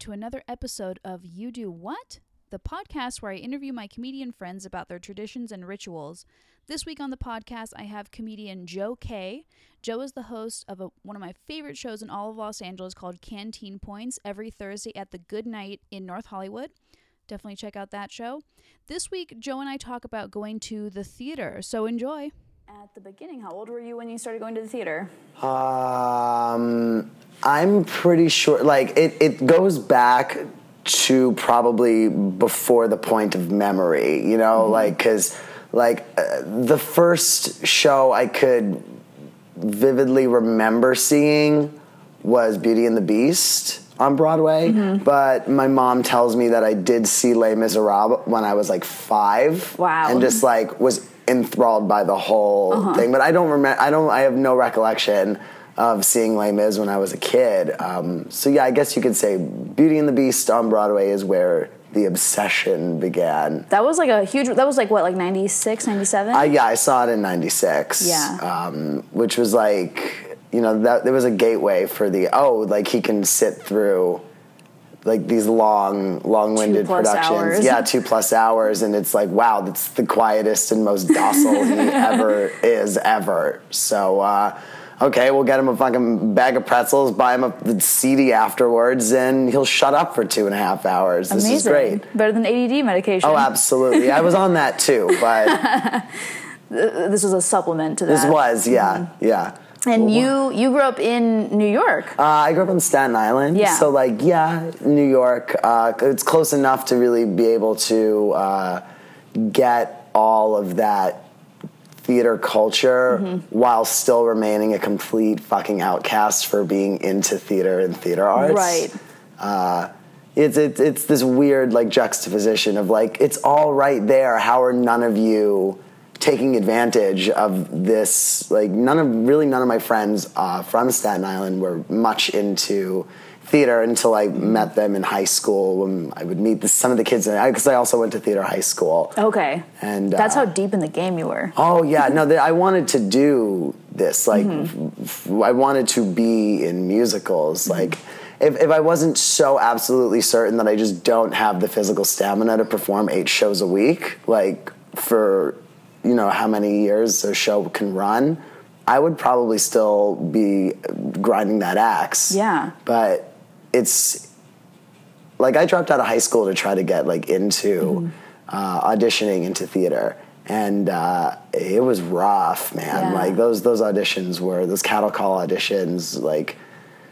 to another episode of You Do What? The podcast where I interview my comedian friends about their traditions and rituals. This week on the podcast, I have comedian Joe Kay. Joe is the host of a, one of my favorite shows in all of Los Angeles called Canteen Points every Thursday at the Good Night in North Hollywood. Definitely check out that show. This week, Joe and I talk about going to the theater, so enjoy. At the beginning, how old were you when you started going to the theater? Um, I'm pretty sure. Like it, it goes back to probably before the point of memory. You know, like because like uh, the first show I could vividly remember seeing was Beauty and the Beast on Broadway. But my mom tells me that I did see Les Miserables when I was like five. Wow. And just like was enthralled by the whole thing. But I don't remember. I don't. I have no recollection of seeing Les Mis when I was a kid. Um, so yeah, I guess you could say Beauty and the Beast on Broadway is where the obsession began. That was like a huge, that was like what, like 96, 97? I, yeah, I saw it in '96. Yeah. um, which was like you know that there was a gateway for the oh like he can sit through like these long long-winded Two plus productions. hours. yeah two plus hours and it's like wow that's the quietest and most docile he ever is ever. So uh okay we'll get him a fucking bag of pretzels buy him a CD afterwards and he'll shut up for two and a half hours. This is great. Better than ADD medication. oh absolutely. I was on that too but this was a supplement to that. this was yeah yeah And you you grew up in New York. Uh, I grew up on Staten Island. Yeah. So, like, yeah, New York. Uh, it's close enough to really be able to uh, get all of that theater culture Mm-hmm. while still remaining a complete fucking outcast for being into theater and theater arts. Right. Uh, it's, it's, it's this weird, like, juxtaposition of, like, it's all right there. How are none of you taking advantage of this like none of really none of my friends uh, from Staten Island were much into theater until I met them in high school when I would meet the, some of the kids because I, also went to theater high school Okay. and That's uh, how deep in the game you were. Oh yeah, no, th- I wanted to do this. Like, Mm-hmm. f- f- I wanted to be in musicals. Like, if, if I wasn't so absolutely certain that I just don't have the physical stamina to perform eight shows a week, like for you know how many years a show can run, I would probably still be grinding that axe. Yeah. but it's like I dropped out of high school to try to get like into uh, auditioning into theater, and uh, it was rough, man. Yeah. Like those those auditions were those cattle call auditions, like.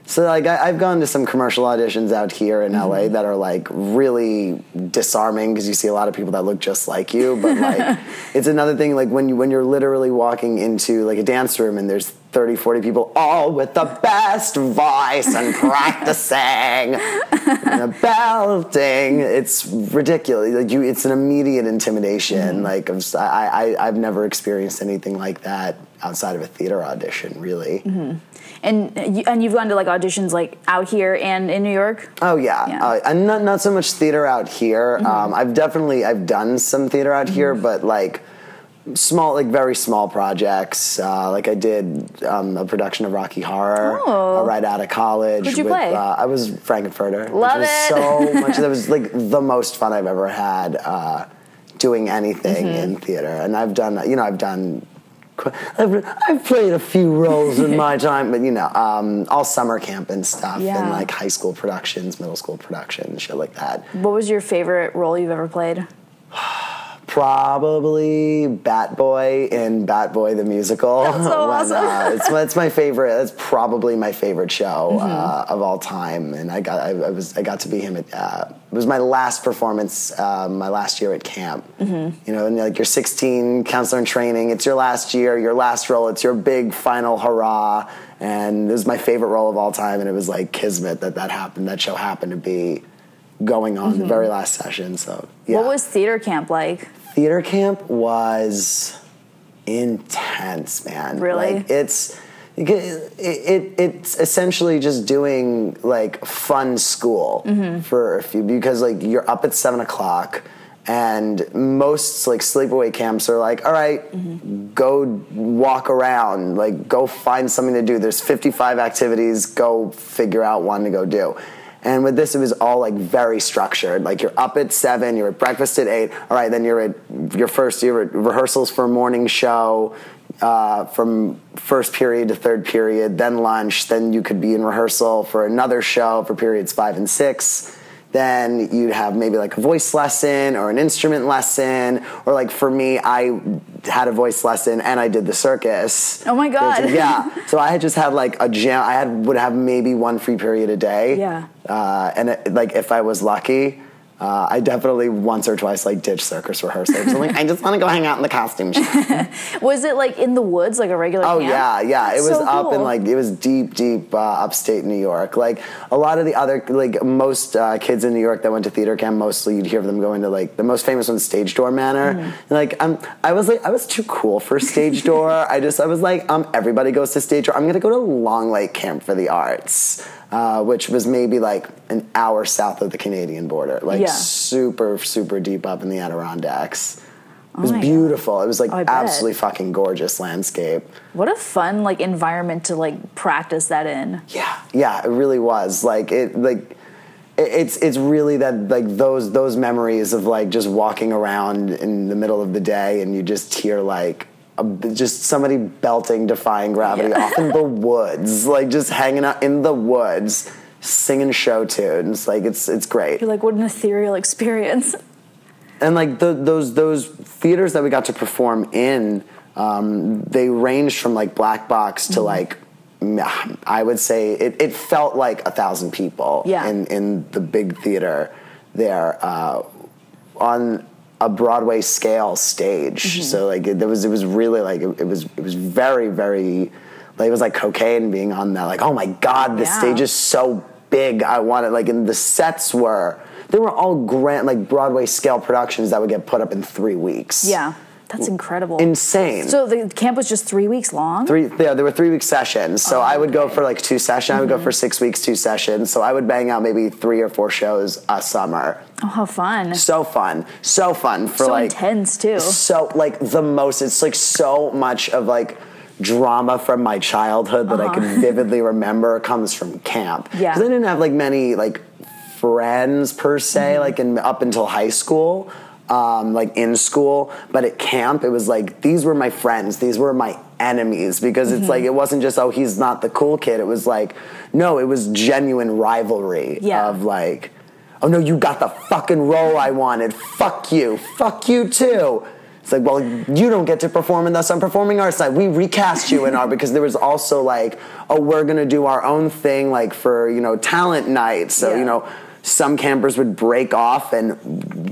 So like I, I've gone to some commercial auditions out here in LA mm-hmm. that are like really disarming because you see a lot of people that look just like you. But like it's another thing like when you when you're literally walking into like a dance room and there's 30, 40 people all with the best voice and practicing and a belting. It's ridiculous. Like you, it's an immediate intimidation. Mm-hmm. Like I'm, I, I, have never experienced anything like that outside of a theater audition, really. Mm-hmm. And you, and you've gone to like auditions like out here and in New York. Oh yeah, Yeah. Mm-hmm. Uh, and not not so much theater out here. Um, I've definitely I've done some theater out here, but like small, like very small projects. Uh, like I did um, a production of Rocky Horror Oh. uh, right out of college. Who'd you with, play? Uh, I was Frank-N-Furter. Love which was it. so much. That was like the most fun I've ever had uh, doing anything Mm-hmm. in theater, and I've done you know I've done. I've played a few roles in my time, but you know, um, all summer camp and stuff, Yeah. and like high school productions, middle school productions, shit like that. What was your favorite role you've ever played? Probably Bat Boy in Bat Boy the musical. That's so awesome. uh, it's, it's my favorite. That's probably my favorite show Mm-hmm. uh, of all time, and I got I, I was I got to be him at. Uh, it was my last performance, uh, my last year at camp. Mm-hmm. You know, and like you're 16, counselor in training. It's your last year, your last role. It's your big final hurrah, and it was my favorite role of all time. And it was like kismet that that happened. That show happened to be going on the very last session. So yeah. Mm-hmm. What was theater camp like? Theater camp was intense, man. Really? Like it's it, it it's essentially just doing like fun school Mm-hmm. for a few because like you're up at seven o'clock and most like sleepaway camps are like all right, Mm-hmm. go walk around like go find something to do there's 55 activities go figure out one to go do And with this, it was all like very structured. Like you're up at seven, you're at breakfast at eight. All right, then you're at your first you're at rehearsals for a morning show. Uh, from first period to third period, then lunch, then you could be in rehearsal for another show for periods five and six then you'd have maybe like a voice lesson or an instrument lesson. Or like for me i had a voice lesson and i did the circus. Oh my God. yeah. So i had just had like a jam. I had would have maybe one free period a day. Yeah. uh, and it, like if i was lucky uh, I definitely once or twice like ditched circus rehearsals. I'm like, I just want to go hang out in the costume shop. Was it like in the woods, like a regular? Oh camp? yeah, yeah. It was so up in like it was deep, deep uh, upstate New York. Like a lot of the other like most uh, kids in New York that went to theater camp, mostly you'd hear them going to like the most famous one, Stage Door Manor. Mm-hmm. Like um, I was like I was too cool for Stage Door. I just I was like um, everybody goes to Stage Door. I'm gonna go to Long Lake Camp for the Arts. Uh, which was maybe like an hour south of the Canadian border, like Yeah. super, super deep up in the Adirondacks. It was God. beautiful. It was like Oh, absolutely fucking gorgeous landscape. What a fun like environment to like practice that in. Yeah, yeah, it really was. Like it, like it- it's it's really that like those those memories of like just walking around in the middle of the day and you just hear like. A, just somebody belting defying gravity Yeah. off in the woods like just hanging out in the woods singing show tunes like it's it's great You're like, what an ethereal experience. and like the, those those theaters that we got to perform in, um, they ranged from like black box Mm-hmm. to like I would say it, it felt like a thousand people Yeah. in in the big theater there uh, on a Broadway scale stage. Mm-hmm. So like it, there was it was really like it, it was it was very very like it was like cocaine being on that. Like oh my god, this Yeah. stage is so big. I want it. Like and the sets were they were all grand like Broadway scale productions that would get put up in three weeks. Yeah, that's incredible. insane. so the camp was just three weeks long. Three, yeah, there were three week sessions. So I would go Oh, okay. Mm-hmm. for like two sessions. I would go for six weeks, two sessions. So I would bang out maybe three or four shows a summer. Oh, how fun! So fun, so fun for So like intense too. so like the most. It's like so much of like drama from my childhood that I can vividly remember comes from camp. Uh-huh. Yeah. 'Cause I didn't have like many like friends per se, Mm-hmm. like in up until high school. Um, like in school, but at camp, it was like these were my friends, these were my enemies because Mm-hmm. it's like it wasn't just oh he's not the cool kid. It was like no, it was genuine rivalry Yeah. of like oh no, you got the fucking role I wanted. Fuck you. Fuck you too. It's like, well, you don't get to perform in this. I'm performing our side. We recast you in our because there was also like, oh, we're gonna do our own thing, like for you know talent night. So Yeah. you know, some campers would break off and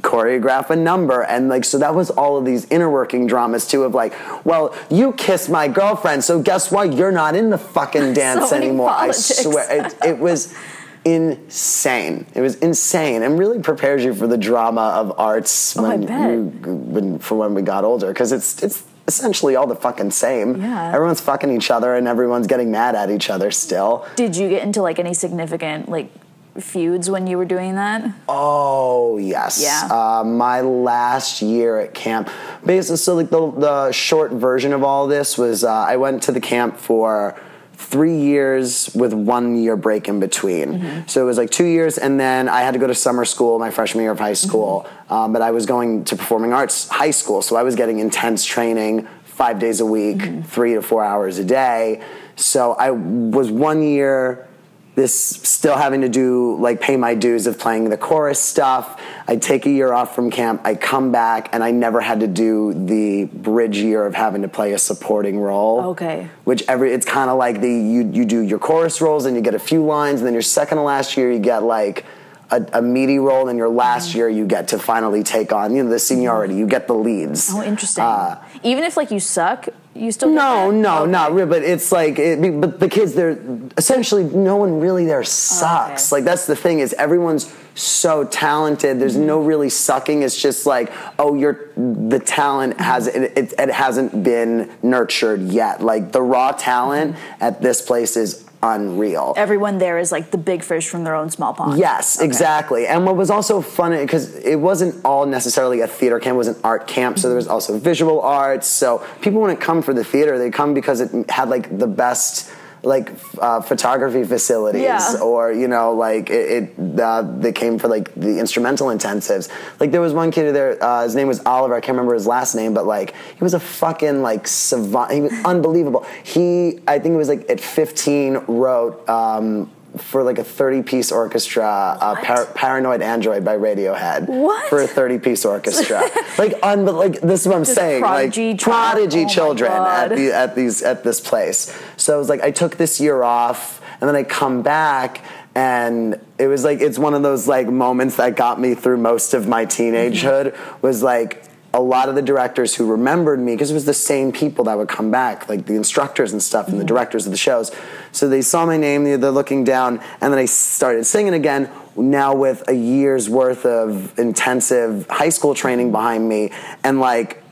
choreograph a number, and like so that was all of these inner working dramas too. Of like, well, you kissed my girlfriend, so guess what? You're not in the fucking dance many anymore. I swear, it, it was insane. It was insane, and really prepares you for the drama of arts Oh, when you when for when we got older because it's it's essentially all the fucking same. Yeah. everyone's fucking each other and everyone's getting mad at each other still. Did you get into like any significant like feuds when you were doing that? Oh yes. Yeah. Uh, my last year at camp, basically, so like the the short version of all this was uh, I went to the camp for three years with one year break in between. Mm-hmm. So it was like two years, and then I had to go to summer school my freshman year of high mm-hmm. school. Um, but I was going to performing arts high school, so I was getting intense training five days a week, mm-hmm. three to four hours a day. So I was one year this still having to do like pay my dues of playing the chorus stuff. I take a year off from camp, I come back, and I never had to do the bridge year of having to play a supporting role. Okay. Which every it's kind of like the you you do your chorus roles and you get a few lines, and then your second to last year you get like a, a meaty role, and your last Mm-hmm. year you get to finally take on you know the seniority, you get the leads. Oh, interesting. Uh, Even if like you suck, you still get no, no, Okay. not really. But it's like, it, but the kids, they're essentially no one really there sucks. Okay. Like that's the thing is everyone's so talented. There's no really sucking. It's just like, oh, you're the talent has it, it, it hasn't been nurtured yet. Like the raw talent at this place is unreal. Everyone there is like the big fish from their own small pond. Yes, exactly. And what was also fun because it wasn't all necessarily a theater camp; it was an art camp. So there was also visual arts. So people wouldn't come for the theater; they come because it had like the best like uh, photography facilities Yeah. or you know like it, it uh, they came for like the instrumental intensives. Like there was one kid there uh, his name was oliver. I can't remember his last name but like he was a fucking like savant he was unbelievable. He i think it was like at 15 wrote um, for like a 30 piece orchestra, uh, Par- Paranoid Android by Radiohead. What? For a 30 piece orchestra. like, un- but like, this is what I'm saying. prodigy like, prodigy Oh children at, the, at these, at this place. So it was like, I took this year off and then I come back and it was like, it's one of those like moments that got me through most of my teenagehood was like, a lot of the directors who remembered me because it was the same people that would come back like the instructors and stuff and the mm-hmm. directors of the shows. So they saw my name they're looking down and then i started singing again now with a year's worth of intensive high school training behind me. And like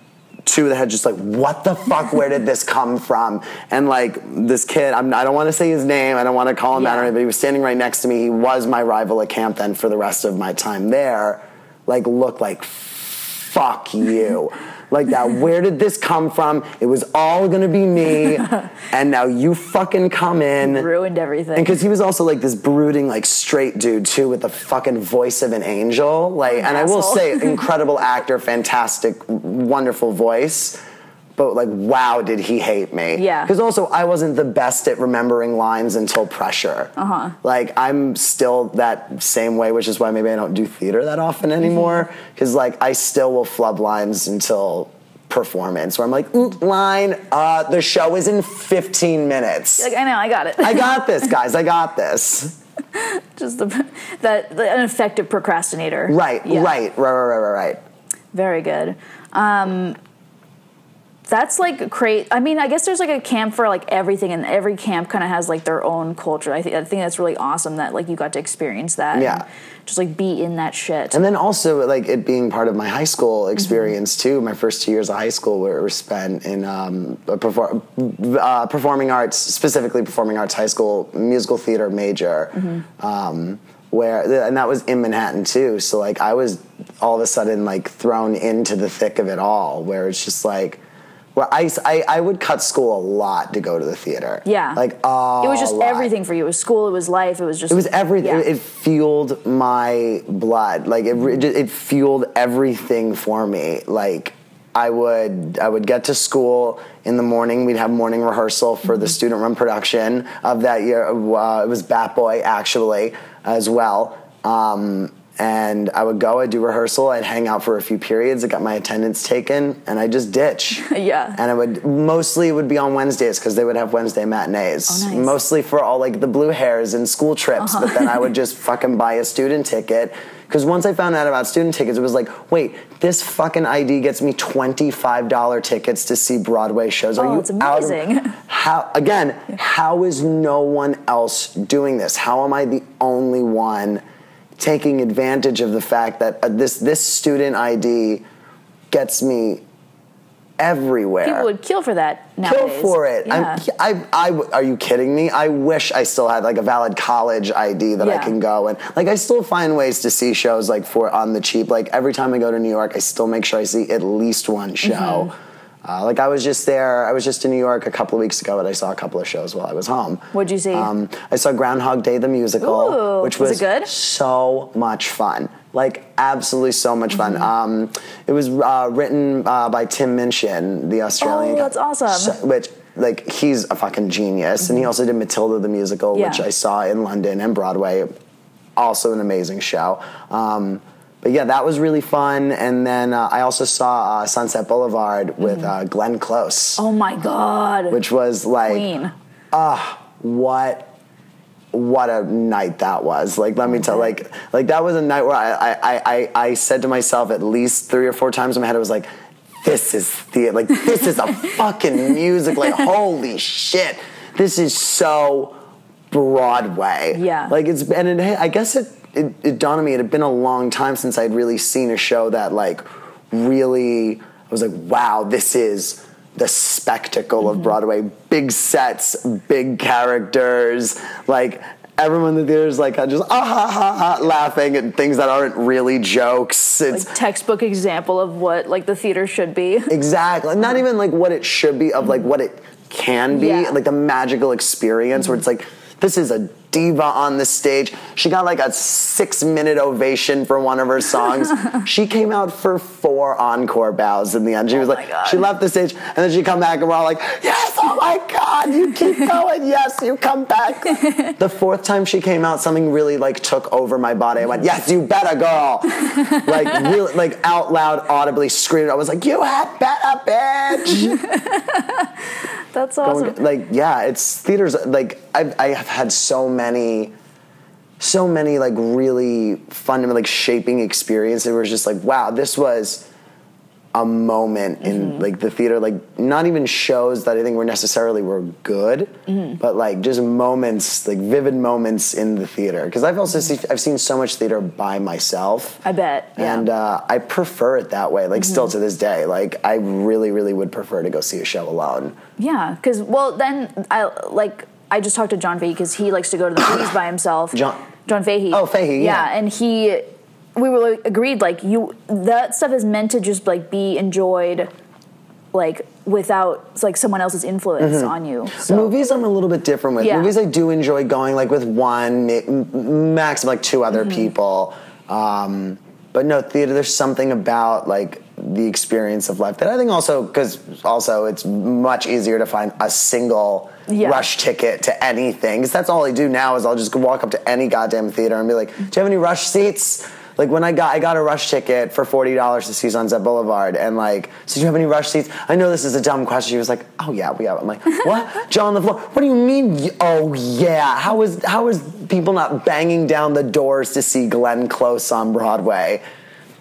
two that had just like what the fuck? Where did this come from? And like this kid I'm, i don't want to say his name i don't want to call him out or Yeah. anything but he was standing right next to me. He was my rival at camp then for the rest of my time there. Like looked like fuck you. Like that, where did this come from? It was all gonna be me, and now you fucking come in. Ruined everything. And because he was also like this brooding, like straight dude too, with the fucking voice of an angel. Like, and I will say, incredible actor, fantastic, wonderful voice. But like, wow, did he hate me? Yeah. Because also, I wasn't the best at remembering lines until pressure. Uh Uh-huh. Like, I'm still that same way, which is why maybe I don't do theater that often Mm-hmm. anymore. Because like, I still will flub lines until performance, where I'm like, "Mm, line, uh, the show is in 15 minutes. like I know, I got it. I got this, guys. I got this. Just the, that the, an effective procrastinator. Right, Yeah. right, right, right, right, right, right. Very good. Um, that's like great. I mean, I guess there's like a camp for like everything, and every camp kind of has like their own culture. I think I think that's really awesome that like you got to experience that. Yeah. just like be in that shit. And then also like it being part of my high school Mm-hmm. experience too. My first two years of high school were, were spent in um, a perfor- uh, performing arts, specifically performing arts high school musical theater major. Mm-hmm. Um, where and that was in Manhattan too. So like I was all of a sudden like thrown into the thick of it all, where it's just like. Well, I, I, I would cut school a lot to go to the theater. yeah. Like, a it was just lot. everything for you. It was school. It was life. It was just. It was everything. Yeah. It fueled my blood. Like it, it, it fueled everything for me. Like I would, I would get to school in the morning. We'd have morning rehearsal for Mm-hmm. the student-run production of that year. Uh, it was Bat Boy actually as well. Um, and I would go. I'd do rehearsal. I'd hang out for a few periods. I got my attendance taken, and I just ditch. Yeah. And I would mostly it would be on Wednesdays because they would have Wednesday matinees. Oh, nice. Uh-huh. Mostly for all like the blue hairs and school trips. But then I would just fucking buy a student ticket. Because once I found out about student tickets, it was like, wait, this fucking ID gets me $25 tickets to see Broadway shows. Are Oh, you it's out of- amazing. how again, how is no one else doing this? How am I the only one taking advantage of the fact that uh, this this student ID gets me everywhere? People would kill for that nowadays. kill for it. Yeah. I, I, are you kidding me? I wish I still had like a valid college ID that I can go and like I still find ways to see shows like for on the cheap. Like every time I go to New York, I still make sure I see at least one show. Mm-hmm. Uh, like I was just there. I was just in New York a couple of weeks ago, and I saw a couple of shows while I was home. What'd you see? Um, I saw Groundhog Day the musical, Ooh, which was was, it good? so much fun. Like absolutely so much Mm-hmm. fun. Um, it was uh, written uh, by Tim Minchin, the Australian. Oh, that's awesome. So- which like he's a fucking genius, and he also did Matilda the musical, which Mm-hmm. I saw in London and Broadway. Also an amazing show. Um, but yeah, that was really fun. And then uh, I also saw uh, Sunset Boulevard with uh, Glenn Close, oh my god. which was like Queen. what what a night that was like let me tell like like that was a night where I, I i i said to myself at least three or four times in my head i was like this is the, like this is a fucking music like holy shit this is so broadway Yeah. like it's and it, i guess it, it it dawned on me it had been a long time since i'd really seen a show that like really i was like wow this is the spectacle Mm-hmm. of broadway big sets big characters like everyone in the theater is like just ah ha ha ha laughing at things that aren't really jokes. It's Like textbook example of what like the theater should be. exactly not even like what it should be of like what it can be, Yeah. like the magical experience where it's like this is a diva on the stage. She got like a six minute ovation for one of her songs. she came out for four encore bows in the end. She oh was my like, she left the stage and then she come back and we're all like, yes, oh my God, you keep going. Yes, you come back. the fourth time she came out, something really like took over my body. I went, yes, you better, girl. like, really, like out loud, audibly screamed. I was like, you had better, bitch. That's awesome. Going- like yeah it's theaters like I've, i have had so many so many like really fundamental like shaping experiences It was just like wow this was a moment in mm-hmm. like the theater like not even shows that i think were necessarily were good mm-hmm. but like just moments like vivid moments in the theater because i've also mm-hmm. seen i've seen so much theater by myself I bet. Yeah. and uh, I prefer it that way. Like still to this day, like I really, really would prefer to go see a show alone. Yeah, because well, then I like I just talked to John Fahey because he likes to go to the movies by himself. John- John Fahey. Oh, Fahey, yeah. and he we were like, agreed like you that stuff is meant to just like be enjoyed like without like someone else's influence on you. So Movies, I'm a little bit different with. Yeah. Movies, I do enjoy going like with one, max like two other Mm-hmm. people. Um, but no, theater. There's something about like the experience of life that I think also because also it's much easier to find a single Yeah. rush ticket to anything. Because that's all I do now is I'll just go walk up to any goddamn theater and be like, "Do you have any rush seats?" Like when I got I got a rush ticket for forty dollars to see Sunset Boulevard, and like, so do you have any rush seats? I know this is a dumb question. She was like, "Oh yeah, we have." I'm like, "What? John LaFleur? What do you mean? Oh yeah? How is how is people not banging down the doors to see Glenn Close on Broadway?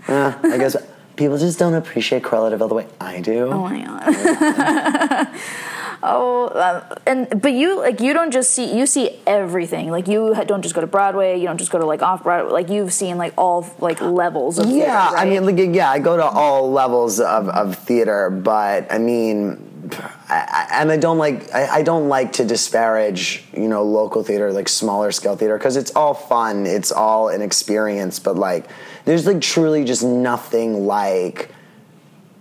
Uh, I guess people just don't appreciate Cruella de Vil the way I do. Oh my god. oh, uh, and but you like you don't just see you see everything. Like you don't just go to Broadway. You don't just go to like off Broadway. Like you've seen like all like levels of theater, Yeah, I mean, like, yeah, I go to all levels of, of theater, but I mean, I, I, and I don't like I, I don't like to disparage you know local theater, like smaller scale theater, because it's all fun, it's all an experience, but like, there's like truly just nothing like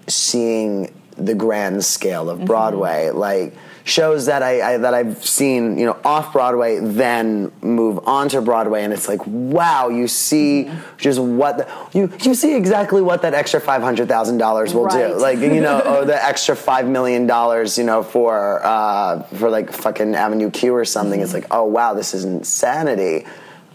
seeing the grand scale of Broadway, like shows that I, I that I've seen, you know, off Broadway, then move onto Broadway, and it's like, wow, you see just what the, you you see exactly what that extra five hundred thousand dollars will Right. do, like you know, or the extra five million dollars, you know, for uh, for like fucking Avenue Q or something. It's like, oh wow, this is insanity.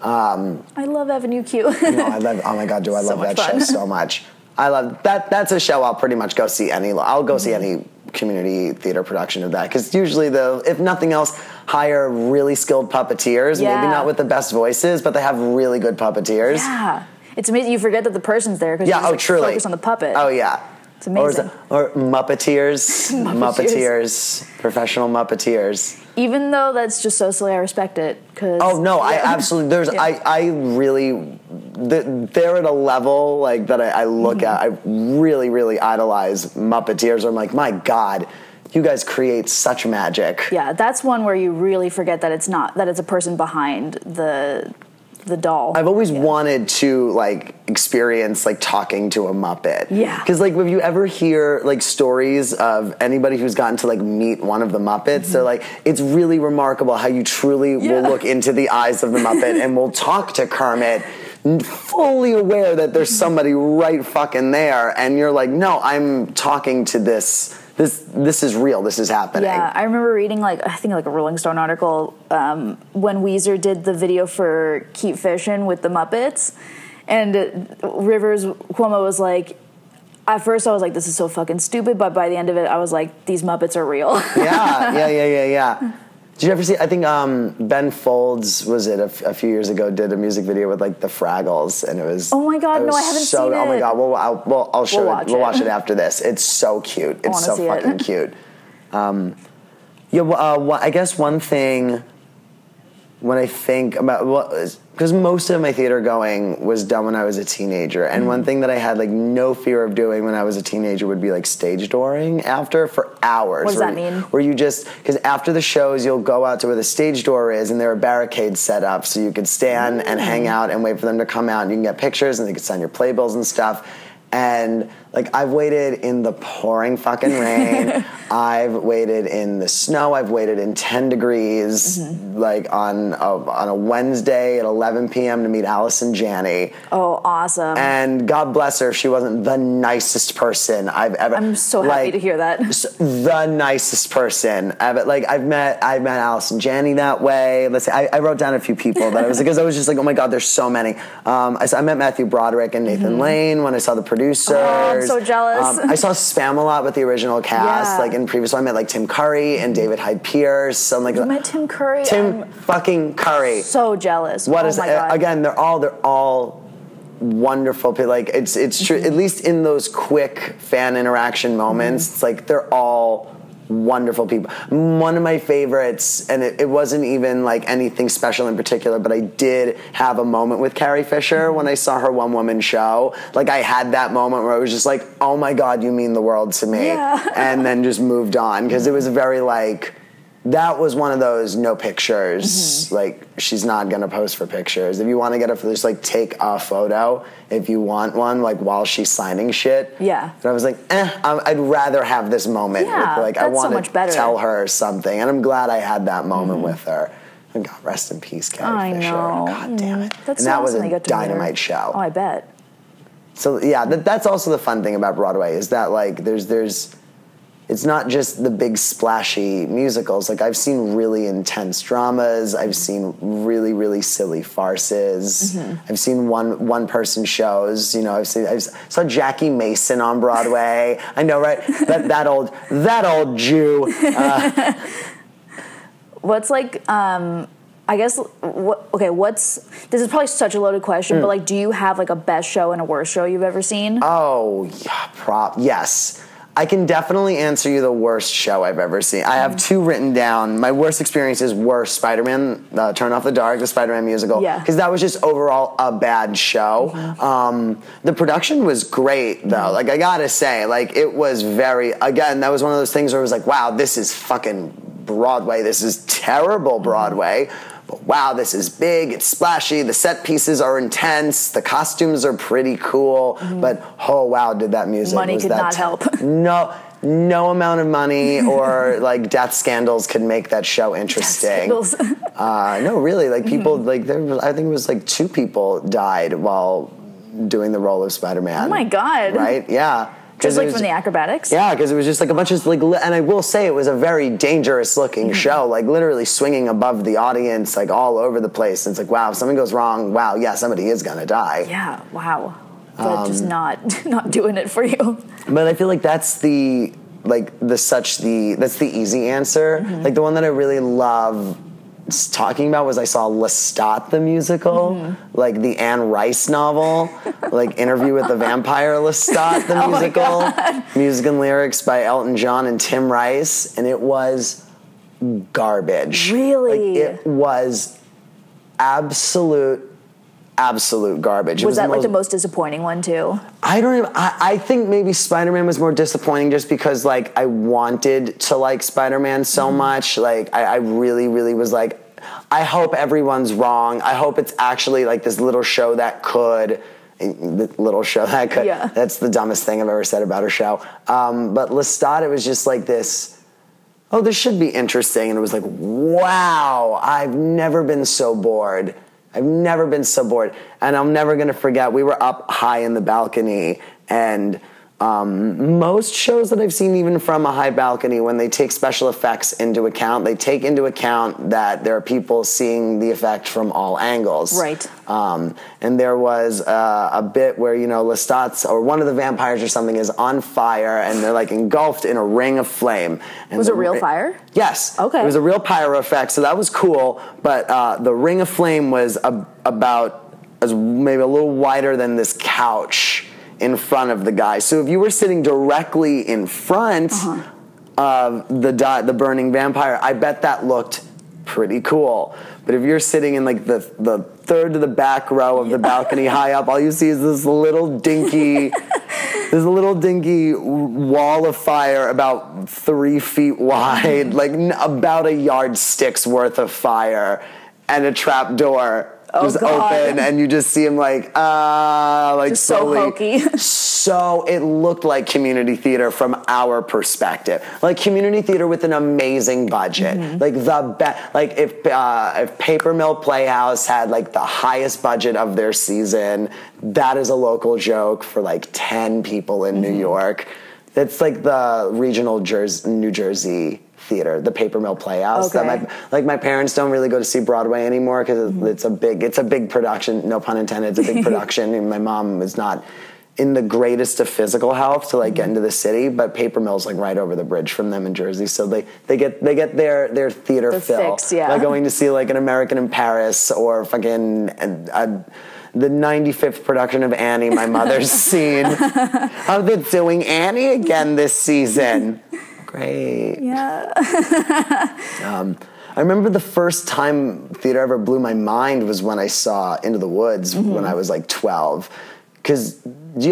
Um, I love Avenue Q. no, I love. Oh my god, do I So love that show so much? I love that. That's a show I'll pretty much go see any. I'll go see mm-hmm. any community theater production of that because usually the if nothing else, hire really skilled puppeteers. Yeah. Maybe not with the best voices, but they have really good puppeteers. yeah, it's amazing. You forget that the person's there because Yeah, you just, oh, like, truly. focus on the puppet. Oh yeah. It's Or, is it- or Muppeteers, Muppeteers, professional Muppeteers. Even though that's just so silly, I respect it. Cause Oh no, I absolutely. There's, Yeah. I, I really, they're at a level like that. I, I look at. I really, really idolize Muppeteers. I'm like, my God, you guys create such magic. Yeah, that's one where you really forget that it's not that it's a person behind the the doll. I've always wanted to like experience like talking to a Muppet. Yeah. Because like, if you ever hear like stories of anybody who's gotten to like meet one of the Muppets, they're like, it's really remarkable how you truly will Mm-hmm. Look into the eyes of the Muppet and will talk to Kermit. Fully aware that there's somebody right fucking there, and you're like, no, I'm talking to this. This this is real. This is happening. Yeah, I remember reading like I think like a Rolling Stone article um, when Weezer did the video for "Keep Fishing" with the Muppets, and Rivers Cuomo was like, at first I was like, this is so fucking stupid, but by the end of it, I was like, these Muppets are real. yeah, yeah, yeah, yeah, yeah. Did you ever see? I think um, Ben Folds was it a, f- a few years ago did a music video with like the Fraggles, and it was. Oh my God, no, I haven't so, seen it. Oh my god, well, I'll, well, I'll show We'll it. we'll watch it after this. It's so cute. It's so see it. fucking cute. Um, yeah, well, uh, I guess one thing when I think about what because most of my theater going was done when I was a teenager, and Mm-hmm. one thing that I had like no fear of doing when I was a teenager would be like stage dooring after for hours. What does where that mean? Where you just because after the shows you'll go out to where the stage door is, and there are barricades set up so you could stand and Mm. hang out and wait for them to come out, and you can get pictures, and they could sign your playbills and stuff. And like I've waited in the pouring fucking rain. I've waited in the snow. I've waited in 10 degrees, Mm-hmm. like on a, on a Wednesday at 11 p.m. to meet Allison Janney. Oh, awesome. And God bless her, if she wasn't the nicest person I've ever. I'm so happy like, to hear that. The nicest person I've like. I've met I've met Allison Janney that way. Let's say I, I wrote down a few people that I was because I was just like, oh my God, there's so many. Um, I, I met Matthew Broderick and Nathan Lane when I saw the producers. Mm-hmm. Oh, I'm so jealous. Um, I saw Spamalot with the original cast, Yeah. like in previous. I met like Tim Curry and David Hyde Pierce. I'm like, you met Tim Curry. Tim I'm fucking Curry. so jealous. What oh is my uh, God. again? They're all they're all wonderful. people. Like it's it's true. Mm-hmm. At least in those quick fan interaction moments, it's like they're all wonderful people. One of my favorites, and it, it wasn't even like anything special in particular, but I did have a moment with Carrie Fisher when I saw her one woman show. Like I had that moment where I was just like, "Oh my god, you mean the world to me," Yeah. and then just moved on because it was very like that was one of those no pictures. Mm-hmm. Like she's not gonna post for pictures. If you want to get a for just like take a photo if you want one, like while she's signing shit. Yeah. But I was like, eh, I'd rather have this moment. Yeah, with, like I so want much to better. Mm-hmm. tell her something, and I'm glad I had that moment with her. And God rest in peace, Carrie I Fisher. know. God damn it. That's and so that was a they got to dynamite show. Oh, I bet. So yeah, that, that's also the fun thing about Broadway is that like there's there's it's not just the big splashy musicals. Like I've seen really intense dramas. I've seen really really silly farces. Mm-hmm. I've seen one one person shows. You know, I've seen I saw Jackie Mason on Broadway. I know, right? That that old that old Jew. What's like, um, I guess, what, okay, what's, this is probably such a loaded question, Hmm. but like, do you have like a best show and a worst show you've ever seen? Oh, yeah, prop. Yes. I can definitely answer you the worst show I've ever seen. I have two written down. My worst experiences were Spider Man, uh, Turn Off the Dark, the Spider Man musical. Yeah. Because that was just overall a bad show. Um, the production was great, though. Like, I gotta say, like, it was very, again, that was one of those things where it was like, wow, this is fucking Broadway. This is terrible Broadway. But wow, this is big, it's splashy, the set pieces are intense, the costumes are pretty cool, but oh wow, did that music Money was could that not t- help. No no amount of money or like death scandals could make that show interesting. Scandals. Uh, no, really, like people like there was, I think it was like two people died while doing the role of Spider-Man. Oh my God. Right? Yeah. Just like was- from the acrobatics? yeah, because it was just like a bunch of like, and I will say it was a very dangerous looking show, like literally swinging above the audience, like all over the place. And it's like, wow, if something goes wrong, wow, yeah, somebody is gonna die. Yeah, wow. But Um, just not, not doing it for you. But I feel like that's the like the such the that's the easy answer. Mm-hmm. Like the one that I really love talking about was I saw Lestat the musical, Mm-hmm. like the Anne Rice novel, like Interview with the Vampire Lestat the Oh musical, music and lyrics by Elton John and Tim Rice, and it was garbage. Really? Like it was absolute absolute garbage. It Was that like most- the most disappointing one too? I don't even, I, I think maybe Spider-Man was more disappointing just because like I wanted to like Spider-Man so Mm-hmm. much. Like I, I really, really was like, I hope everyone's wrong. I hope it's actually like this little show that could the little show that could. Yeah. That's the dumbest thing I've ever said about a show. Um, but Lestat, it was just like this. Oh, this should be interesting, and it was like, wow! I've never been so bored. I've never been so bored, and I'm never gonna forget. We were up high in the balcony, and um, most shows that I've seen, even from a high balcony, when they take special effects into account, they take into account that there are people seeing the effect from all angles. Right. Um, and there was uh, a bit where you know Lestat's or one of the vampires or something is on fire, and they're like engulfed in a ring of flame. And Was the it real fire? Yes. Okay. It was a real pyro effect, so that was cool. But uh, the ring of flame was a, about as maybe a little wider than this couch in front of the guy. So if you were sitting directly in front Uh-huh. of the di- the burning vampire, I bet that looked pretty cool. But if you're sitting in like the the third to the back row of the balcony high up, all you see is this little dinky, this little dinky wall of fire about three feet wide, like n- about a yardstick's worth of fire, and a trap door just God. open, and you just see him like ah, like Just so slowly. hokey. so it looked like community theater from our perspective, like community theater with an amazing budget, Mm-hmm. like the best. Like if uh, if Paper Mill Playhouse had like the highest budget of their season, that is a local joke for like ten people in Mm-hmm. New York. That's like the regional Jersey, New Jersey theater, the Paper Mill Playhouse. Okay. my, like my parents don't really go to see Broadway anymore because it's a big it's a big production. No pun intended. It's a big production, and my mom is not in the greatest of physical health to like get into the city. But Paper Mill's like right over the bridge from them in Jersey, so they they get they get their their theater Their fill fix, yeah. by going to see like an American in Paris or fucking. Uh, the 95th production of Annie my mother's seen. Oh, they're doing Annie again this season. Great. Yeah. um, I remember the first time theater ever blew my mind was when I saw Into the Woods when I was like 12. Because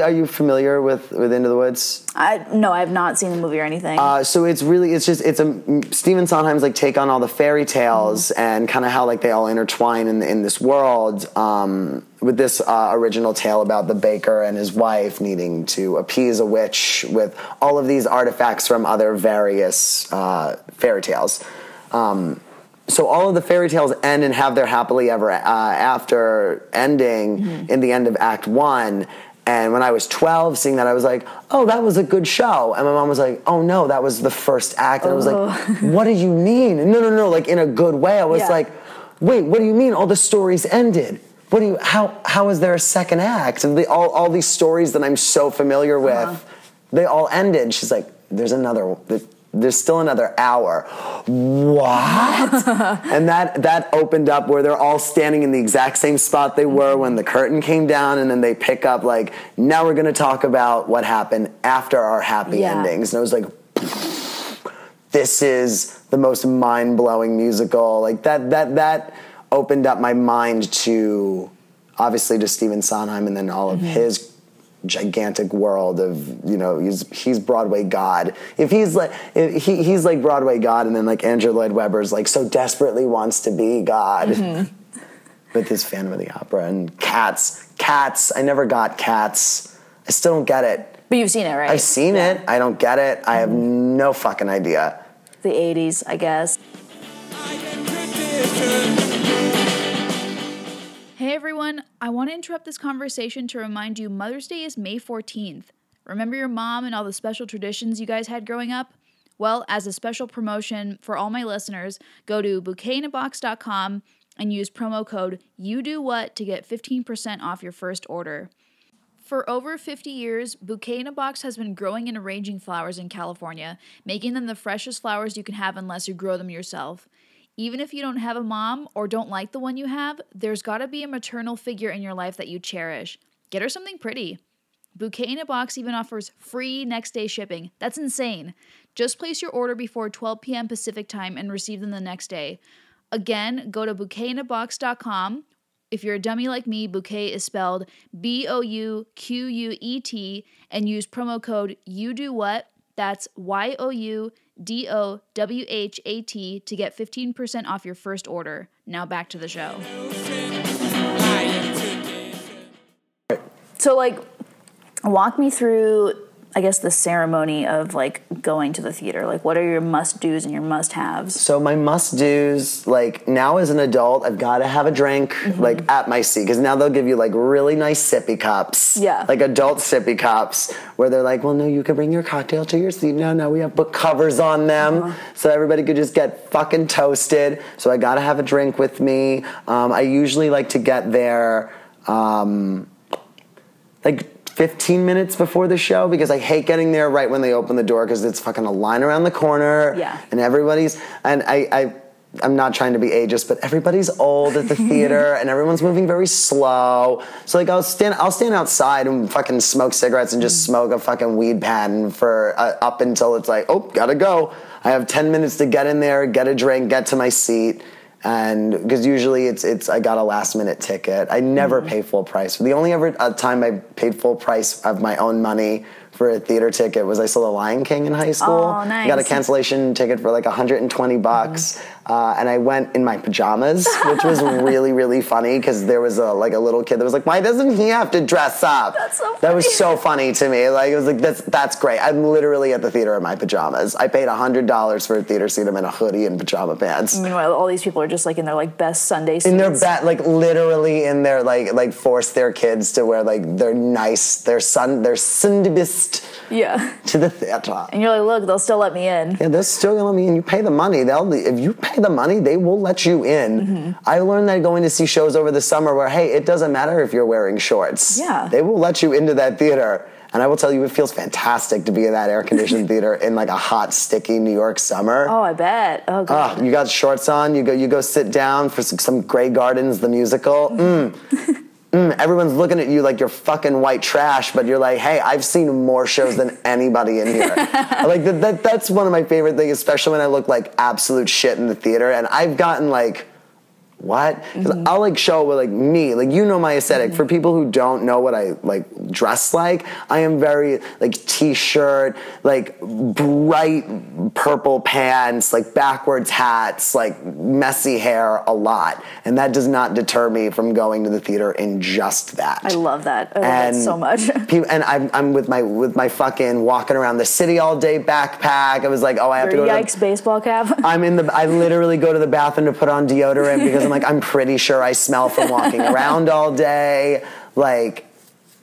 are you familiar with, with Into the Woods? I no, I have not seen the movie or anything. Uh, so it's really it's just it's a Stephen Sondheim's like take on all the fairy tales and kind of how like they all intertwine in in this world um, with this uh, original tale about the baker and his wife needing to appease a witch with all of these artifacts from other various uh, fairy tales. Um, so all of the fairy tales end and have their happily ever uh, after ending in the end of Act One. And when I was 12, seeing that, I was like, oh, that was a good show. And my mom was like, oh no, that was the first act. And I was like, oh. what do you mean? No, no, no, like in a good way. I was Yeah. like, wait, what do you mean all the stories ended? What do you, how, how is there a second act? And the, all, all these stories that I'm so familiar uh-huh. with, they all ended. She's like, there's another, there's still another hour. What? and that that opened up where they're all standing in the exact same spot they were when the curtain came down, and then they pick up like, now we're gonna talk about what happened after our happy Yeah. endings. And I was like, this is the most mind blowing musical. Like that that that opened up my mind to obviously to Stephen Sondheim and then all of mm-hmm. his gigantic world of you know he's he's Broadway God. If he's like if he he's like Broadway God, and then like Andrew Lloyd Webber's like so desperately wants to be God. Mm-hmm. With his Phantom of the Opera and Cats, Cats. I never got Cats. I still don't get it. but you've seen it, right? I've seen it. I don't get it. I have mm-hmm. no fucking idea. the 80s, I guess. Hey everyone, I want to interrupt this conversation to remind you Mother's Day is May 14th. Remember your mom and all the special traditions you guys had growing up? Well, as a special promotion for all my listeners, go to bouquetinabox.com and use promo code YOUDOWHAT to get 15% off your first order. For over 50 years, Bouquet in a Box has been growing and arranging flowers in California, making them the freshest flowers you can have unless you grow them yourself. Even if you don't have a mom or don't like the one you have, there's gotta be a maternal figure in your life that you cherish. Get her something pretty. Bouquet in a Box even offers free next day shipping. That's insane. Just place your order before 12 p.m. Pacific time and receive them the next day. Again, go to bouquetinabox.com. If you're a dummy like me, bouquet is spelled B O U Q U E T and use promo code You Do What. That's Y O U D O W H A T to get 15% off your first order. Now back to the show. So, like, walk me through, I guess, the ceremony of like going to the theater. Like, what are your must dos and your must haves? So my must dos, like now as an adult, I've got to have a drink Mm-hmm. like at my seat because now they'll give you like really nice sippy cups, Yeah. like adult sippy cups, where they're like, well, no, you can bring your cocktail to your seat. No, no, we have book covers on them, Uh-huh. so everybody could just get fucking toasted. So I got to have a drink with me. Um, I usually like to get there. Um, like 15 minutes before the show because I hate getting there right when they open the door because it's fucking a line around the corner. Yeah. And everybody's, and I, I, I'm not trying to be ageist, but everybody's old at the theater and everyone's moving very slow. So like I'll stand, I'll stand outside and fucking smoke cigarettes and just smoke a fucking weed pattern for uh, up until it's like, oh, gotta go. I have 10 minutes to get in there, get a drink, get to my seat, and because usually it's it's I got a last minute ticket. I never Mm-hmm. pay full price. The only ever uh, time I paid full price of my own money for a theater ticket was I saw The Lion King in high school. Oh, I got a cancellation ticket for like 120 bucks, uh, and I went in my pajamas, which was really really funny because there was a like a little kid that was like, "Why doesn't he have to dress up?" That's so That was so funny to me. Like it was like that's that's great. I'm literally at the theater in my pajamas. I paid hundred dollars for a theater seat. I'm in a hoodie and pajama pants. Meanwhile, all these people are just like in their like best Sunday suits. In their bat, like literally in their like like force their kids to wear like their nice their son their sundibist yeah. to the theater. And you're like, look, they'll still let me in. Yeah, they're still gonna let me in. You pay the money. They'll if you pay the money, they will let you in. I learned that going to see shows over the summer where hey, it doesn't matter if you're wearing shorts. Yeah. They will let you into that theater. And I will tell you, it feels fantastic to be in that air conditioned theater in like a hot, sticky New York summer. Oh, I bet. Oh, God. Ah, you got shorts on. You go. You go sit down for some, some Grey Gardens, the musical. Mm. Mm, everyone's looking at you like you're fucking white trash, but you're like, hey, I've seen more shows than anybody in here. like that, that, that's one of my favorite things, especially when I look like absolute shit in the theater. And I've gotten like, what? 'Cause mm-hmm. I'll like show with like me, like you know my esthetic For mm-hmm. people who don't know what I like dress like, I am very like t-shirt, like bright purple pants, like backwards hats, like messy hair a lot, and that does not deter me from going to the theater in just that. I love that. Oh, I love that so much. People, and I'm, I'm with my with my fucking walking around the city all day backpack. I was like, oh, I have Your to go. yikes To, baseball cap. I'm in the. I literally go to the bathroom to put on deodorant because I'm like, I'm pretty sure I smell from walking around all day. Like,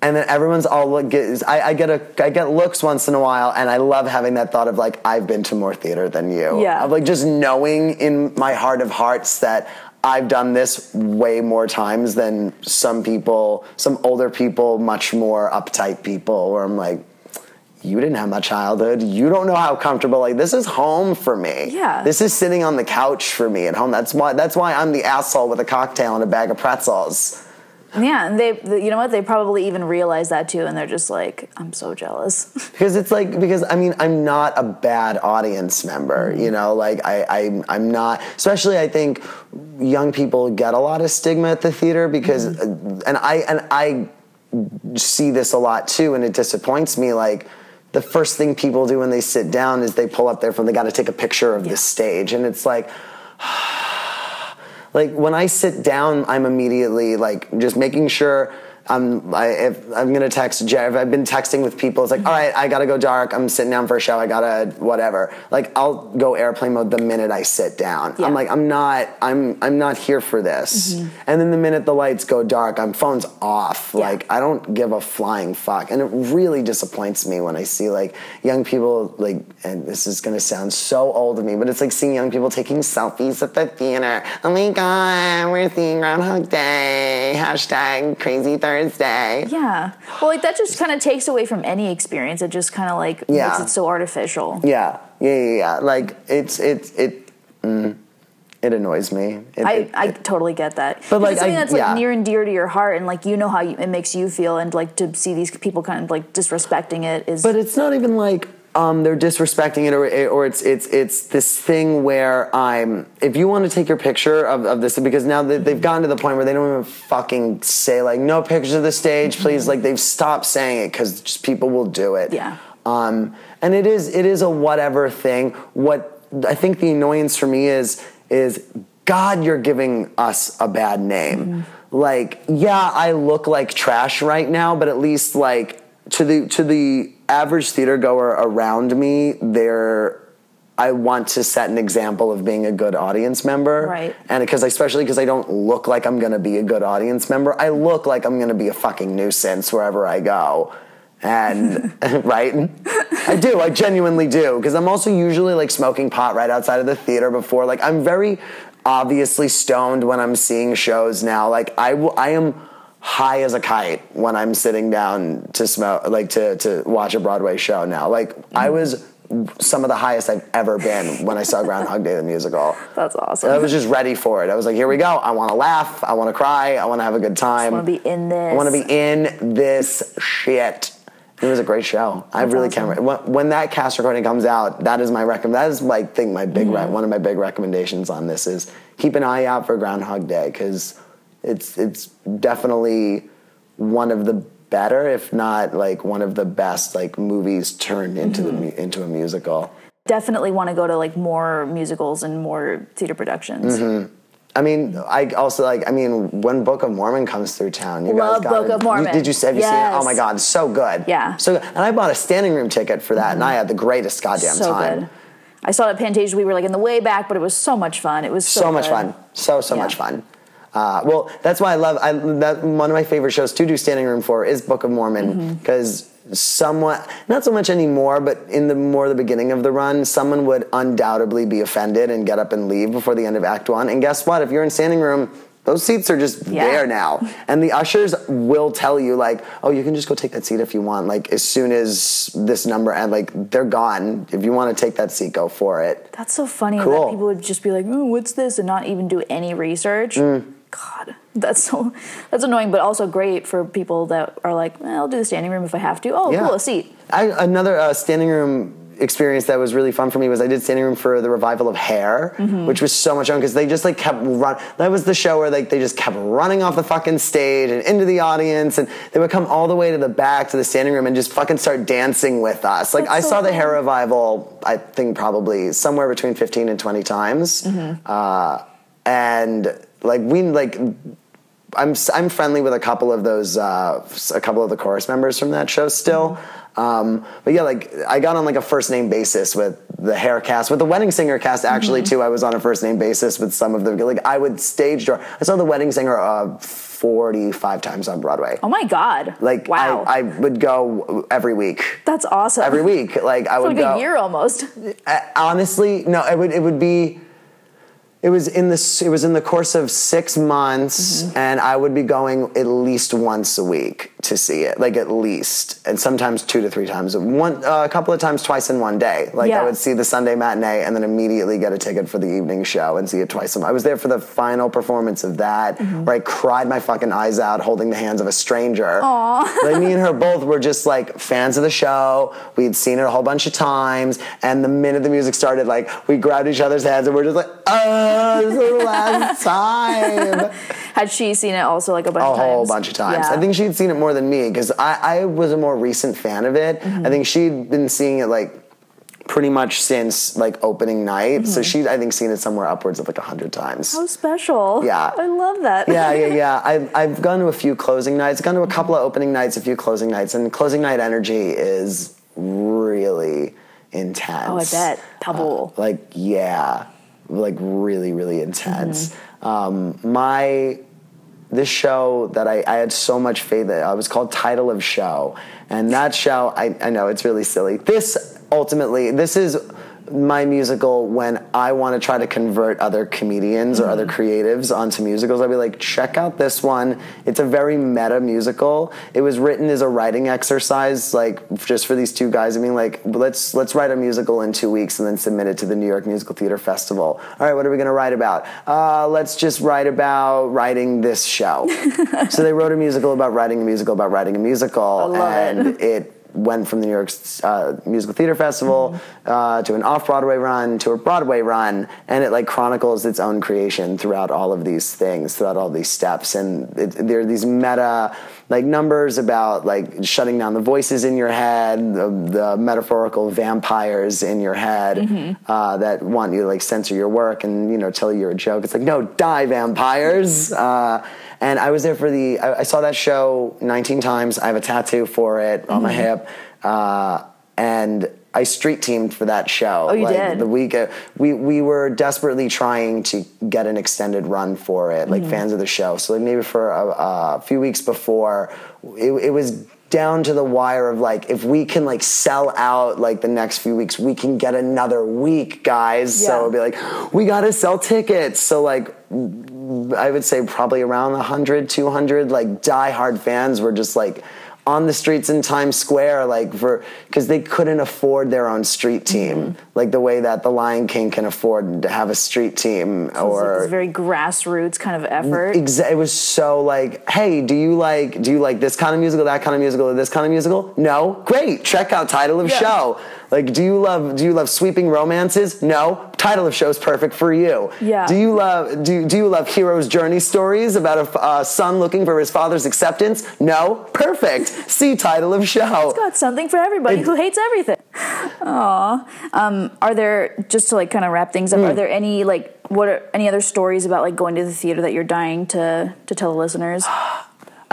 and then everyone's all look. I, I get a. I get looks once in a while, and I love having that thought of like, I've been to more theater than you. Yeah. Of like just knowing in my heart of hearts that. I've done this way more times than some people, some older people, much more uptight people, where I'm like, you didn't have my childhood. You don't know how comfortable. Like this is home for me. Yeah. This is sitting on the couch for me at home. That's why. That's why I'm the asshole with a cocktail and a bag of pretzels. yeah, and they, you know what? They probably even realize that too, and they're just like, I'm so jealous. Because it's like because I mean I'm not a bad audience member. Mm-hmm. You know, like I, I I'm not. Especially I think young people get a lot of stigma at the theater because, mm-hmm. and I and I see this a lot too, and it disappoints me. Like the first thing people do when they sit down is they pull up their phone. They got to take a picture of Yeah. the stage, and it's like. Like when I sit down, I'm immediately like just making sure I'm. I, if I'm gonna text Jeff, I've been texting with people. It's like, all right, I gotta go dark. I'm sitting down for a show. I gotta whatever. Like I'll go airplane mode the minute I sit down. Yeah. I'm like, I'm not. I'm. I'm not here for this. Mm-hmm. And then the minute the lights go dark, I'm phone's off. Yeah. Like I don't give a flying fuck. And it really disappoints me when I see like young people like. And this is gonna sound so old to me, but it's like seeing young people taking selfies at the theater. Oh my god, we're seeing Groundhog Day. Hashtag Crazy Thursday. yeah. Well, like that just kind of takes away from any experience. It just kind of like Yeah. makes it so artificial. Yeah, yeah, yeah. yeah. Like it's it's it. Mm, it annoys me. It, I, it- I totally get that. But, like, something I- that's like yeah. near and dear to your heart, and like you know how you, it makes you feel, and like to see these people kind of like disrespecting it is. But it's not even like um, they're disrespecting it, or or it's it's it's this thing where I'm. If you want to take your picture of, of this, because now they, they've gotten to the point where they don't even fucking say like no pictures of the stage, please. Like they've stopped saying it because just people will do it. Yeah. Um, and it is it is a whatever thing. What I think the annoyance for me is is God, you're giving us a bad name. Like, yeah, I look like trash right now, but at least like to the to the average theater goer around me, they're I want to set an example of being a good audience member. Right. And because especially because I don't look like I'm gonna be a good audience member, I look like I'm gonna be a fucking nuisance wherever I go. And right? I do, I genuinely do. Because I'm also usually like smoking pot right outside of the theater before. Like I'm very obviously stoned when I'm seeing shows now. Like I will I am high as a kite when I'm sitting down to smoke like to to watch a Broadway show now. Like I mm. was some of the highest I've ever been when I saw Groundhog Day the musical. that's awesome. I was just ready for it. I was like, here we go. I want to laugh. I want to cry. I want to have a good time. I want to be in this. I want to be in this shit. It was a great show. I really awesome. can't. When, when that cast recording comes out, that is my recommend. That is like thing. My big re- mm. one of my big recommendations on this is keep an eye out for Groundhog Day because it's it's definitely one of the better, if not like one of the best, like movies turned into the into a musical. Definitely want to go to like more musicals and more theater productions. Mm-hmm. I mean, I also like. I mean, when Book of Mormon comes through town, you Love guys got Book of Mormon. did you have you seen it? Oh my god, so good. Yeah. So and I bought a standing room ticket for that, and I had the greatest goddamn so time. good. I saw it at Pantasia. We were like in the way back, but it was so much fun. It was so, so much fun so so Yeah. much fun uh, well that's why i love I, that one of my favorite shows to do standing room for is book of mormon Mm-hmm. because somewhat not so much anymore but in the more the beginning of the run someone would undoubtedly be offended and get up and leave before the end of act one and guess what if you're in standing room those seats are just Yeah. there now and the ushers will tell you like oh you can just go take that seat if you want like as soon as this number and like they're gone if you want to take that seat go for it That's so funny Cool. that people would just be like, "Oh, what's this?" and not even do any research. Mm. God, that's so that's annoying, but also great for people that are like, "Eh, "I'll do the standing room if I have to." Oh, Yeah. cool, a seat. I, another uh, standing room experience that was really fun for me was I did standing room for the revival of Hair, Mm-hmm. which was so much fun because they just like kept run. That was the show where like they just kept running off the fucking stage and into the audience, and they would come all the way to the back to the standing room and just fucking start dancing with us. Like That's I so saw the. Hair revival, I think probably somewhere between fifteen and twenty times, Mm-hmm. uh, and like we like. I'm I'm friendly with a couple of those uh, a couple of the chorus members from that show still. Um, but yeah, like I got on like a first name basis with the hair cast, with the wedding singer cast actually too. I was on a first name basis with some of the like I would stage door. I saw the wedding singer uh, 45 times on Broadway. Oh my god! Like wow, I, I would go every week. that's awesome. Every week, like I would like go. a year almost. Uh, honestly, no. It would it would be. It was in this. It was in the course of six months, Mm-hmm. and I would be going at least once a week to see it, like at least, and sometimes two to three times. One, uh, a couple of times, twice in one day. Like Yeah. I would see the Sunday matinee, and then immediately get a ticket for the evening show and see it twice. a. I was there for the final performance of that, Mm-hmm. where I cried my fucking eyes out, holding the hands of a stranger. Like me and her both were just like fans of the show. We'd seen it a whole bunch of times, and the minute the music started, like we grabbed each other's hands and we're just like, "Oh, this is the last time." Had she seen it also like a bunch a of times? whole bunch of times. Yeah. I think she'd seen it more than me because I, I was a more recent fan of it. Mm-hmm. I think she'd been seeing it like pretty much since like opening night. So she'd I think seen it somewhere upwards of like a hundred times. Mm-hmm. How special. Yeah. I love that. yeah, yeah, yeah. I've, I've gone to a few closing nights, gone to a couple of opening nights, a few closing nights, and closing night energy is really intense. Oh, I bet. Double. Uh, like, yeah, like really, really intense. Mm-hmm. Um, my this show that I, I had so much faith in, it was called Title of Show. And that show, I, I know it's really silly. This ultimately, this is my musical when I want to try to convert other comedians or other creatives onto musicals. I'd be like, check out this one. It's a very meta musical. It was written as a writing exercise, like just for these two guys. I mean, like, let's let's write a musical in two weeks and then submit it to the New York Musical Theater Festival. All right, what are we gonna write about? Uh, let's just write about writing this show. so they wrote a musical about writing a musical about writing a musical, love it. and it went from the New York uh, Musical Theater Festival uh, to an off-Broadway run to a Broadway run, and it like chronicles its own creation throughout all of these things, throughout all these steps, and it, there are these meta like numbers about like shutting down the voices in your head, the, the metaphorical vampires in your head uh, that want you to like censor your work and you know tell you you're a joke. It's like no, die vampires. Uh, and I was there for the. I, I saw that show 19 times. I have a tattoo for it on my hip, uh, and I street teamed for that show. Oh, you like, did? The week uh, we we were desperately trying to get an extended run for it, Mm-hmm. like fans of the show. So like maybe for a, a few weeks before, it, it was down to the wire of like if we can like sell out like the next few weeks we can get another week guys. So it'd be like we gotta sell tickets. So like I would say probably around 100, 200 like diehard fans were just like on the streets in Times Square, like for because they couldn't afford their own street team, Mm-hmm. like the way that the Lion King can afford to have a street team, like or this very grassroots kind of effort. Exa- it was so like, hey, do you like do you like this kind of musical, that kind of musical, or this kind of musical? No, great. Check out title of Yeah. show. Like, do you love do you love sweeping romances? No, title of show is perfect for you. Yeah. Do you love do do you love hero's journey stories about a uh, son looking for his father's acceptance? No, perfect. See title of show. It's got something for everybody It- who hates everything. Aw. Um, are there just to like kind of wrap things up? Hmm. Are there any like what are any other stories about like going to the theater that you're dying to to tell the listeners?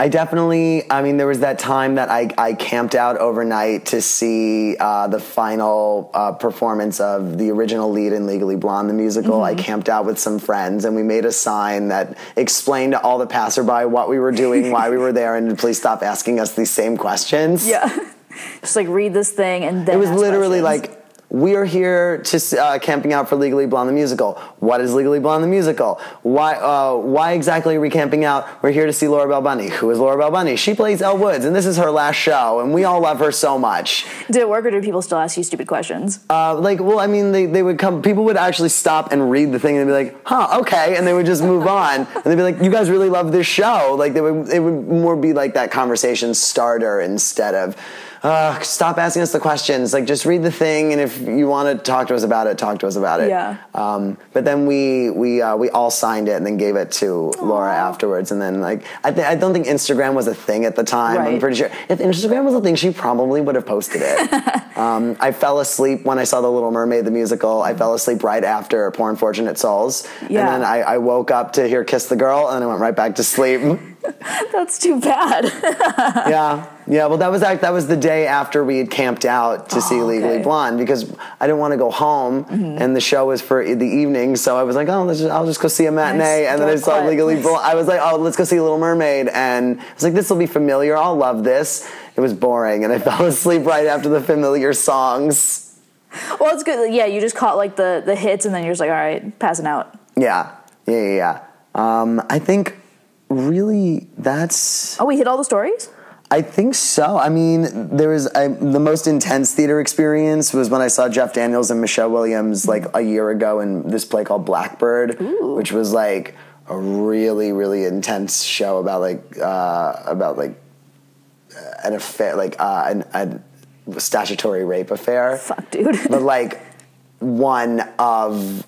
I definitely, I mean, there was that time that I, I camped out overnight to see uh, the final uh, performance of the original lead in Legally Blonde, the musical. I camped out with some friends and we made a sign that explained to all the passerby what we were doing, why we were there, and please stop asking us these same questions. Yeah. just like read this thing and then It was literally questions. like, we are here to uh, camping out for Legally Blonde the musical. What is Legally Blonde the musical? Why? Uh, why exactly are we camping out? We're here to see Laura Bell Bundy. Who is Laura Bell Bundy? She plays Elle Woods, and this is her last show, and we all love her so much. Did it work or did people still ask you stupid questions? Uh, like, well, I mean, they, they would come. People would actually stop and read the thing, and they'd be like, "Huh, okay," and they would just move on, and they'd be like, "You guys really love this show?" Like, they would. It would more be like that conversation starter instead of. Uh, stop asking us the questions. Like, just read the thing, and if you want to talk to us about it, talk to us about it. Yeah. Um, but then we we uh, we all signed it and then gave it to Laura afterwards. And then like I th- I don't think Instagram was a thing at the time. I'm pretty sure if Instagram was a thing, she probably would have posted it. um, I fell asleep when I saw The Little Mermaid the musical. I fell asleep right after Poor Unfortunate Souls. Yeah. And then I, I woke up to hear Kiss the Girl, and then I went right back to sleep. That's too bad. yeah. Yeah, well, that was that was the day after we had camped out to see Oh, Legally okay. Mm-hmm. Blonde because I didn't want to go home, and the show was for the evening. So I was like, oh, let's just, I'll just go see a matinee, Nice. and then I saw quiet Legally place. Blonde. I was like, oh, let's go see Little Mermaid, and I was like, this will be familiar. I'll love this. It was boring, and I fell asleep right after the familiar songs. well, it's good. Yeah, you just caught like the the hits and then you're just like, all right, passing out. Yeah, yeah, yeah. yeah. Um, I think really that's. Oh, we hit all the stories. I think so. I mean, there was I, the most intense theater experience was when I saw Jeff Daniels and Michelle Williams like a year ago in this play called Blackbird, which was like a really really intense show about like uh, about like uh, an affair, like uh, an, a statutory rape affair Fuck, dude. but like one of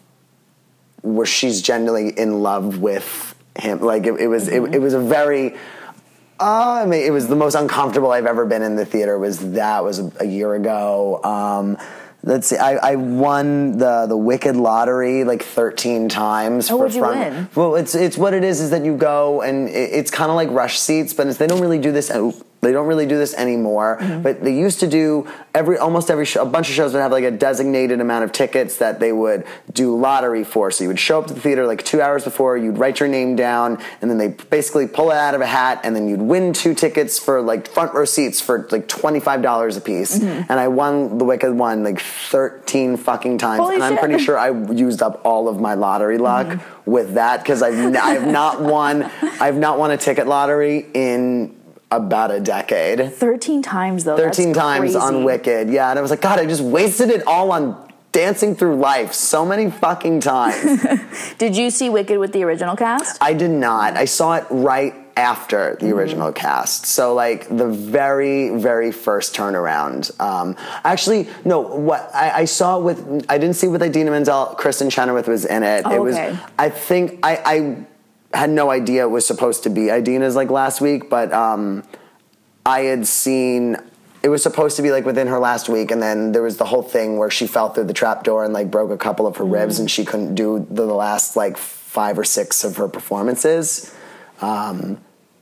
where she's genuinely in love with him. Like it, it was, it, it was a very. Uh, I mean, it was the most uncomfortable I've ever been in the theater. Was that was a, a year ago. Um, let's see, I, I won the the Wicked lottery like thirteen times. Oh, for what'd you win? Well, it's it's what it is is that you go and it, it's kind of like rush seats, but it's, they don't really do this. oh, They don't really do this anymore. Mm-hmm. But they used to do every almost every show, a bunch of shows would have like a designated amount of tickets that they would do lottery for. So you would show up to the theater like two hours before, you'd write your name down, and then they basically pull it out of a hat, and then you'd win two tickets for like front row seats for like twenty five dollars a piece. Mm-hmm. And I won the Wicked one like thirteen fucking times, Holy and I'm shit. pretty sure I used up all of my lottery luck Mm-hmm. with that because I've n- I've not won I've not won a ticket lottery in about a decade. Thirteen times though. that's 13 times on. Wicked. Yeah, and I was like, God, I just wasted it all on dancing through life so many fucking times. Did you see Wicked with the original cast? I did not. I saw it right after Mm-hmm. the original cast. So like the very, very first turnaround. Um, actually, no. What I, I saw with, I didn't see with Idina Menzel. Kristin Chenoweth was in it. Oh, it was. I think I, I had no idea it was supposed to be Idina's like last week, but um, I had seen. It was supposed to be like within her last week, and then there was the whole thing where she fell through the trap door and like broke a couple of her ribs, and she couldn't do the, the last like five or six of her performances. Um,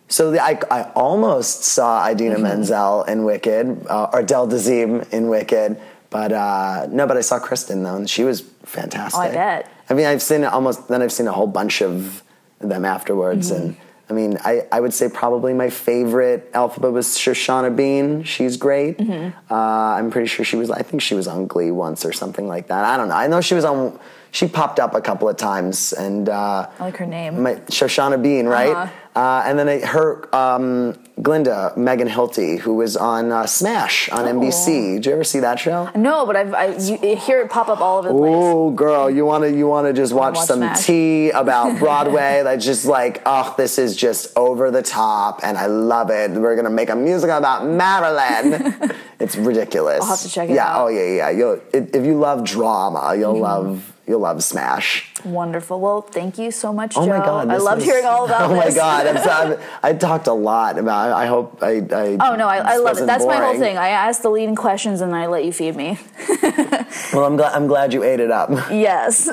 so the, I, I almost saw Idina Menzel in Wicked, uh, or Del Dazeem in Wicked, but uh, no, but I saw Kristin though, and she was fantastic. Oh, I bet. I mean, I've seen almost. Then I've seen a whole bunch of them afterwards, and I mean, I, I would say probably my favorite Elphaba was Shoshana Bean. She's great. Uh, I'm pretty sure she was. I think she was on Glee once or something like that. I don't know. I know she was on. She popped up a couple of times, and uh, I like her name. my Shoshana Bean, right? Uh-huh. Uh, and then I, her, um, Glinda, Megan Hilty, who was on uh, Smash on NBC. Did you ever see that show? No, but I've, I you, hear it pop up all over the place. Oh, girl, you want to you want to just watch, watch some Smash. tea about Broadway? That's just like, oh, this is just over the top, and I love it. We're gonna make a musical about Marilyn. it's ridiculous. I'll have to check it yeah, out. Yeah. Oh yeah, yeah. You'll, if if you love drama, you'll Mm-hmm. love you'll love Smash. Wonderful. Well, thank you so much, Oh Joe. my god, I loved was- hearing all about oh this. Oh this. my god, I'm sorry. I talked a lot about. I hope I. I Oh no, I, I love it. That's my whole thing. I ask the leading questions and I let you feed me. Well, I'm glad. I'm glad you ate it up. yes.